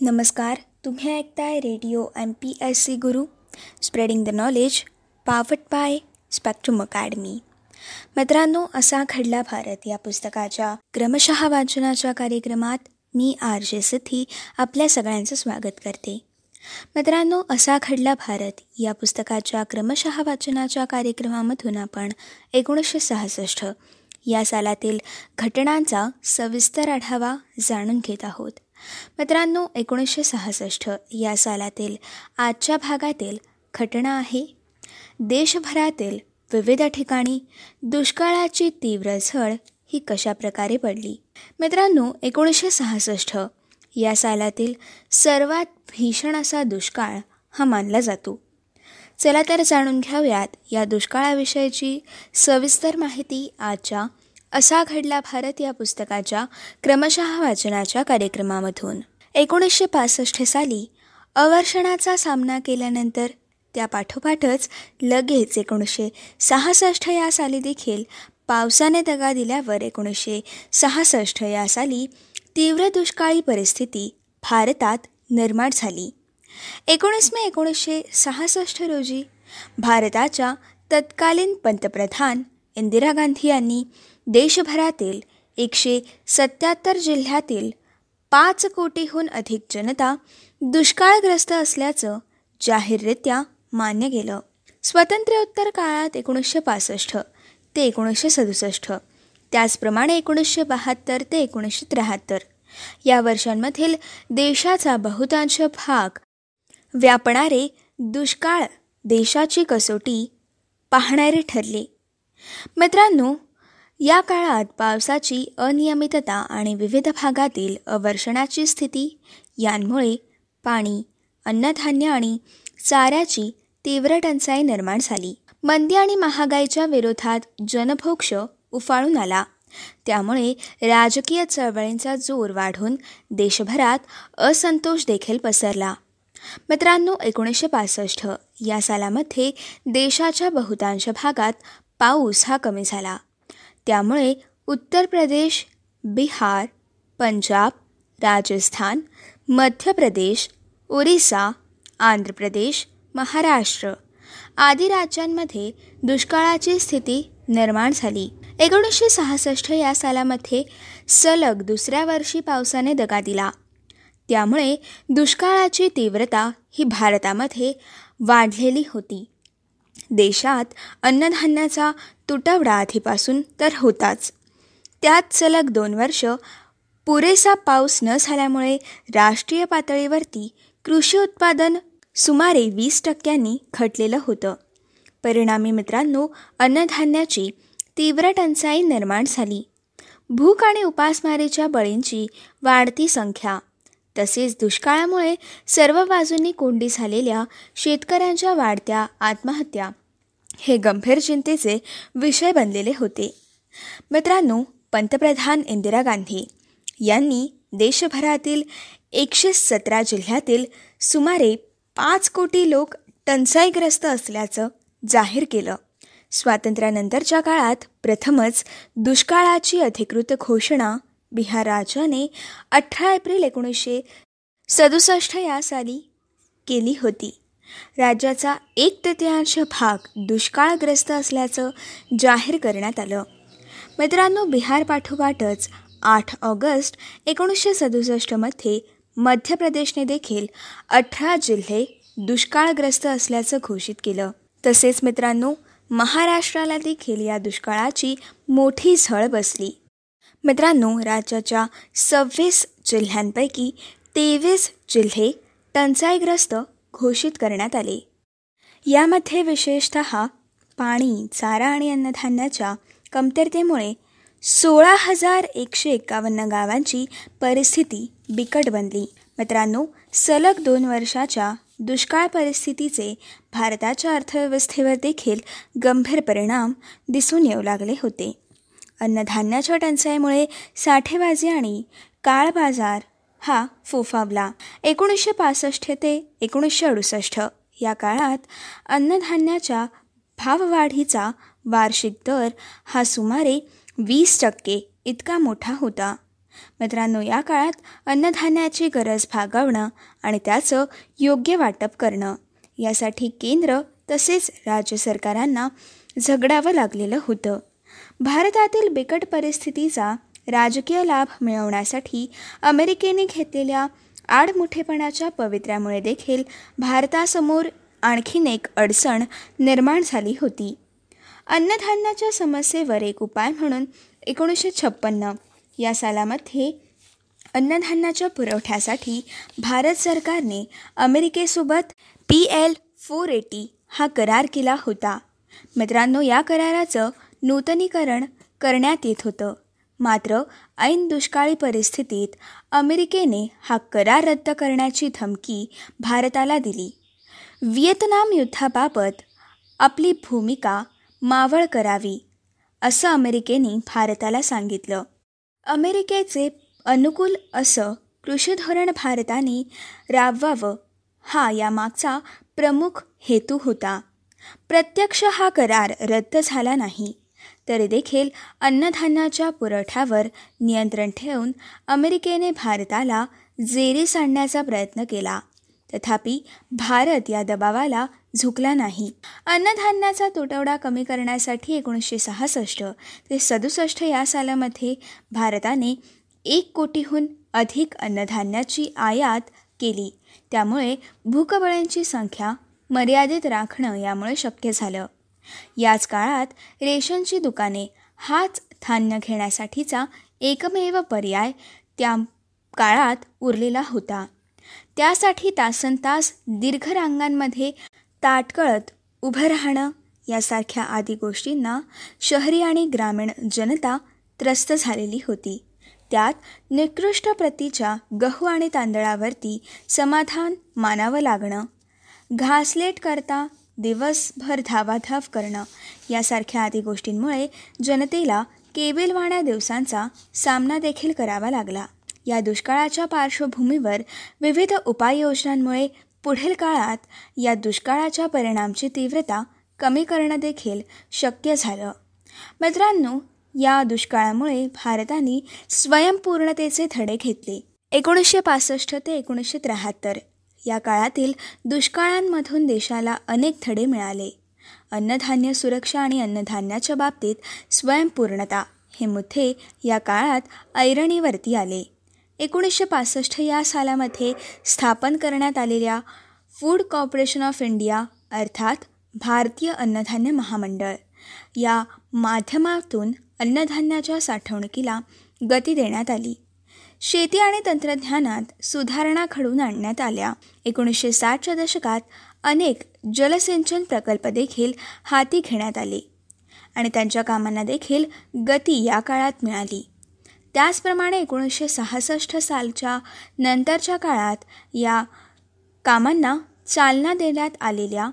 नमस्कार तुम्ही ऐकताय radio M P S C Guru spreading the knowledge powered by Spectrum Academy मित्रांनो असा घडला भारत या पुस्तकाच्या क्रमशः वाचनाच्या कार्यक्रमात मी आर जे सिद्धी आपल्या सगळ्यांचं स्वागत करते. मित्रांनो असा घडला भारत या पुस्तकाच्या क्रमशः वाचनाच्या कार्यक्रमामधून आपण एकोणीसशे सहासष्ट या सालातील घटनांचा सविस्तर आढावा जाणून घेत आहोत. मित्रांनो एकोणीसशे सहासष्ट या सालातील आजच्या भागातील घटना आहे. देशभरातील विविध ठिकाणी दुष्काळाची तीव्र झळ ही कशा प्रकारे पडली? मित्रांनो एकोणीसशे सहासष्ट या सालातील सर्वात भीषण असा दुष्काळ हा मानला जातो. चला तर जाणून घ्याव्यात या दुष्काळाविषयीची सविस्तर माहिती आजच्या असा घडला भारत या पुस्तकाच्या क्रमशः वाचनाच्या कार्यक्रमामधून. एकोणीसशे पासष्ट साली अवर्षणाचा सामना केल्यानंतर त्या पाठोपाठच लगेच एकोणीसशे सहासष्ट या साली देखील पावसाने दगा दिल्यावर एकोणीसशे सहासष्ट या साली तीव्र दुष्काळी परिस्थिती भारतात निर्माण झाली. एकोणीस मे एकोणीसशे सहासष्ट रोजी भारताच्या तत्कालीन पंतप्रधान इंदिरा गांधी यांनी देशभरातील एकशे सत्याहत्तर जिल्ह्यातील पाच कोटीहून अधिक जनता दुष्काळग्रस्त असल्याचं जाहीररित्या मान्य केलं. स्वातंत्र्योत्तर काळात एकोणीसशे पासष्ट ते एकोणीसशे सदुसष्ट त्याचप्रमाणे एकोणीसशे बहात्तर ते एकोणीसशे त्र्याहत्तर. या वर्षांमधील देशाचा बहुतांश भाग व्यापणारे दुष्काळ देशाची कसोटी पाहणारे ठरले. मित्रांनो या काळात पावसाची अनियमितता आणि विविध भागातील अवर्षणाची स्थिती यांमुळे पाणी अन्नधान्य आणि चाऱ्याची तीव्र टंचाई निर्माण झाली. मंदी आणि महागाईच्या विरोधात जनभोक्ष उफाळून आला. त्यामुळे राजकीय चळवळींचा जोर वाढून देशभरात असंतोष देखील पसरला. मित्रांनो एकोणीसशे पासष्ट या सालामध्ये देशाच्या बहुतांश भागात पाऊस हा कमी झाला. त्यामुळे उत्तर प्रदेश बिहार पंजाब राजस्थान मध्य प्रदेश ओरिसा आंध्र प्रदेश महाराष्ट्र आदी राज्यांमध्ये दुष्काळाची स्थिती निर्माण झाली. एकोणीसशे सहासष्ट या सालामध्ये सलग दुसऱ्या वर्षी पावसाने दगा दिला. त्यामुळे दुष्काळाची तीव्रता ही भारतामध्ये वाढलेली होती. देशात अन्नधान्याचा तुटवडा आधीपासून तर होताच. त्यात सलग दोन वर्ष पुरेसा पाऊस न झाल्यामुळे राष्ट्रीय पातळीवरती कृषी उत्पादन सुमारे वीस टक्क्यांनी घटलेलं होतं. परिणामी मित्रांनो अन्नधान्याची तीव्र टंचाई निर्माण झाली. भूक आणि उपासमारीच्या बळींची वाढती संख्या तसेच दुष्काळामुळे सर्व बाजूंनी कोंडी झालेल्या शेतकऱ्यांच्या वाढत्या आत्महत्या हे गंभीर चिंतेचे विषय बनलेले होते. मित्रांनो पंतप्रधान इंदिरा गांधी यांनी देशभरातील एकशे सतरा जिल्ह्यातील सुमारे पाच कोटी लोक टंचाईग्रस्त असल्याचं जाहीर केलं. स्वातंत्र्यानंतरच्या काळात प्रथमच दुष्काळाची अधिकृत घोषणा बिहार राज्याने अठरा एप्रिल एकोणीसशे सदुसष्ट या साली केली होती. राज्याचा एक तृतीयांश भाग दुष्काळग्रस्त असल्याचं जाहीर करण्यात आलं. मित्रांनो बिहार पाठोपाठच आठ ऑगस्ट एकोणीसशे सदुसष्टमध्ये मध्य प्रदेशने देखील अठरा जिल्हे दुष्काळग्रस्त असल्याचं घोषित केलं. तसेच मित्रांनो महाराष्ट्राला देखील या दुष्काळाची मोठी झळ बसली. मित्रांनो राज्याच्या सव्वीस जिल्ह्यांपैकी तेवीस जिल्हे टंचाईग्रस्त घोषित करण्यात आले. यामध्ये विशेषत पाणी चारा आणि अन्नधान्याच्या कमतरतेमुळे सोळा हजार एकशे एकावन्न गावांची परिस्थिती बिकट बनली. मित्रांनो सलग दोन वर्षाच्या दुष्काळ परिस्थितीचे भारताच्या अर्थव्यवस्थेवर देखील गंभीर परिणाम दिसून येऊ लागले होते. अन्नधान्याच्या टंचाईमुळे साठेबाजी आणि काळबाजार हा फोफावला. एकोणीसशे पासष्ट ते एकोणीसशे अडुसष्ट या काळात अन्नधान्याच्या भाववाढीचा वार्षिक दर हा सुमारे वीस टक्के इतका मोठा होता. मित्रांनो या काळात अन्नधान्याची गरज भागवणं आणि त्याचं योग्य वाटप करणं यासाठी केंद्र तसेच राज्य सरकारांना झगडावं लागलेलं होतं. भारतातील बिकट परिस्थितीचा राजकीय लाभ मिळवण्यासाठी अमेरिकेने घेतलेल्या आडमुठेपणाच्या पवित्र्यामुळे देखील भारतासमोर आणखीन एक अडचण निर्माण झाली होती. अन्नधान्याच्या समस्येवर एक उपाय म्हणून एकोणीसशे छप्पन्न या सालामध्ये अन्नधान्याच्या पुरवठ्यासाठी भारत सरकारने अमेरिकेसोबत पी एल फोर एटी हा करार केला होता. मित्रांनो या कराराचं नूतनीकरण करण्यात येत होतं. मात्र ऐन दुष्काळी परिस्थितीत अमेरिकेने हा करार रद्द करण्याची धमकी भारताला दिली. व्हिएतनाम युद्धाबाबत आपली भूमिका मावळ करावी असं अमेरिकेने भारताला सांगितलं. अमेरिकेचे अनुकूल असं कृषी धोरण भारताने राबवावं हा यामागचा प्रमुख हेतू होता. प्रत्यक्ष हा करार रद्द झाला नाही. तरी देखील अन्नधान्याच्या पुरवठ्यावर नियंत्रण ठेवून अमेरिकेने भारताला जेरी सांडण्याचा प्रयत्न केला. तथापि भारत या दबावाला झुकला नाही. अन्नधान्याचा तुटवडा कमी करण्यासाठी एकोणीसशे सहासष्ट ते सदुसष्ट या सालामध्ये भारताने एक कोटीहून अधिक अन्नधान्याची आयात केली. त्यामुळे भूकबळांची संख्या मर्यादित राखणं यामुळे शक्य झालं. याच काळात रेशनची दुकाने हाच धान्य घेण्यासाठीचा एकमेव पर्याय त्या काळात उरलेला होता. त्यासाठी तासन तास दीर्घ रांगांमध्ये ताटकळत उभं राहणं यासारख्या आदी गोष्टींना शहरी आणि ग्रामीण जनता त्रस्त झालेली होती. त्यात निकृष्ट प्रतीच्या गहू आणि तांदळावरती समाधान मानावं लागणं घासलेट करता दिवसभर धावाधाव करणं यासारख्या आदी गोष्टींमुळे जनतेला केबिलवाण्या दिवसांचा सामना देखील करावा लागला. या दुष्काळाच्या पार्श्वभूमीवर विविध उपाययोजनांमुळे पुढील काळात या दुष्काळाच्या परिणामची तीव्रता कमी करणं देखील शक्य झालं. मित्रांनो या दुष्काळामुळे भारताने स्वयंपूर्णतेचे धडे घेतले. एकोणीसशे पासष्ट ते एकोणीसशे त्र्याहत्तर या काळातील दुष्काळांमधून देशाला अनेक धडे मिळाले. अन्नधान्य सुरक्षा आणि अन्नधान्याच्या बाबतीत स्वयंपूर्णता हे मुद्दे या काळात ऐरणीवरती आले. एकोणीसशे पासष्ट या सालामध्ये स्थापन करण्यात आलेल्या फूड कॉर्पोरेशन ऑफ इंडिया अर्थात भारतीय अन्नधान्य महामंडळ या माध्यमातून अन्नधान्याच्या साठवणुकीला गती देण्यात आली. शेती आणि तंत्रज्ञानात सुधारणा घडवून आणण्यात आल्या. एकोणीसशे साठच्या दशकात अनेक जलसिंचन प्रकल्प देखील हाती घेण्यात आले आणि त्यांच्या कामांना देखील गती या काळात मिळाली. त्याचप्रमाणे एकोणीसशे सहासष्ट सालच्या नंतरच्या काळात या कामांना चालना देण्यात आलेल्या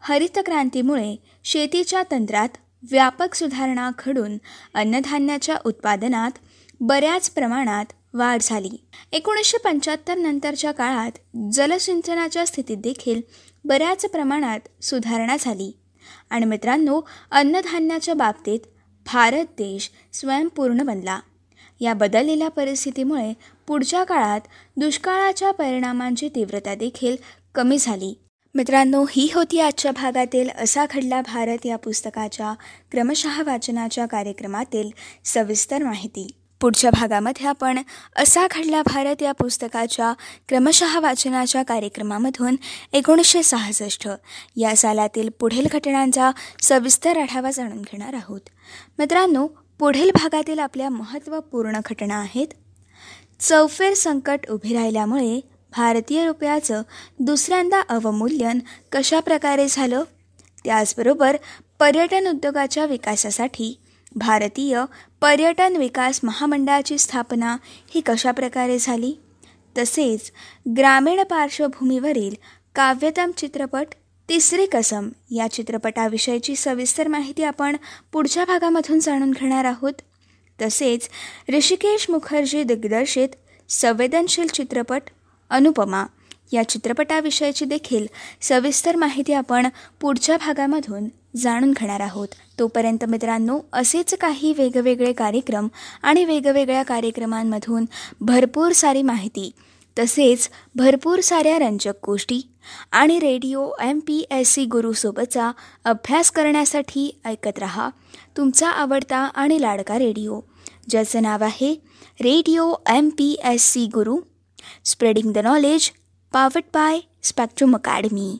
हरित क्रांतीमुळे शेतीच्या तंत्रात व्यापक सुधारणा घडून अन्नधान्याच्या उत्पादनात बऱ्याच प्रमाणात वाढ झाली. एकोणीसशे पंच्याहत्तर नंतरच्या काळात जलसिंचनाच्या स्थितीत देखील बऱ्याच प्रमाणात सुधारणा झाली. आणि मित्रांनो अन्नधान्याच्या बाबतीत भारत देश स्वयंपूर्ण बनला. या बदललेल्या परिस्थितीमुळे पुढच्या काळात दुष्काळाच्या परिणामांची तीव्रता देखील कमी झाली. मित्रांनो ही होती आजच्या भागातील असा घडला भारत या पुस्तकाच्या क्रमशः वाचनाच्या कार्यक्रमातील सविस्तर माहिती. पुढच्या भागामध्ये आपण असा घडला भारत या पुस्तकाच्या क्रमशः वाचनाच्या कार्यक्रमामधून एकोणीसशे सहासष्ट. या सालातील पुढील घटनांचा सविस्तर आढावा जाणून घेणार आहोत. मित्रांनो पुढील भागातील आपल्या महत्त्वपूर्ण घटना आहेत. चौफेर संकट उभे राहिल्यामुळे भारतीय रुपयाचं दुसऱ्यांदा अवमूल्यन कशाप्रकारे झालं? त्याचबरोबर पर्यटन उद्योगाच्या विकासासाठी भारतीय पर्यटन विकास महामंडळाची स्थापना ही कशाप्रकारे झाली? तसेच ग्रामीण पार्श्वभूमीवरील काव्यतम चित्रपट तिसरी कसम या चित्रपटाविषयीची सविस्तर माहिती आपण पुढच्या भागामधून जाणून घेणार आहोत. तसेच ऋषिकेश मुखर्जी दिग्दर्शित संवेदनशील चित्रपट अनुपमा या चित्रपटाविषयीची देखील सविस्तर माहिती आपण पुढच्या भागामधून जाणून घेणार आहोत. तोपर्यंत मित्रांनो असेच काही वेगवेगळे कार्यक्रम आणि वेगवेगळ्या कार्यक्रमांमधून भरपूर सारी माहिती तसेच भरपूर साऱ्या रंजक गोष्टी आणि radio M P S C गुरुसोबतचा अभ्यास करण्यासाठी ऐकत रहा. तुमचा आवडता आणि लाडका रेडिओ ज्याचं नाव आहे radio M P S C Guru spreading the knowledge powered by Spectrum Academy.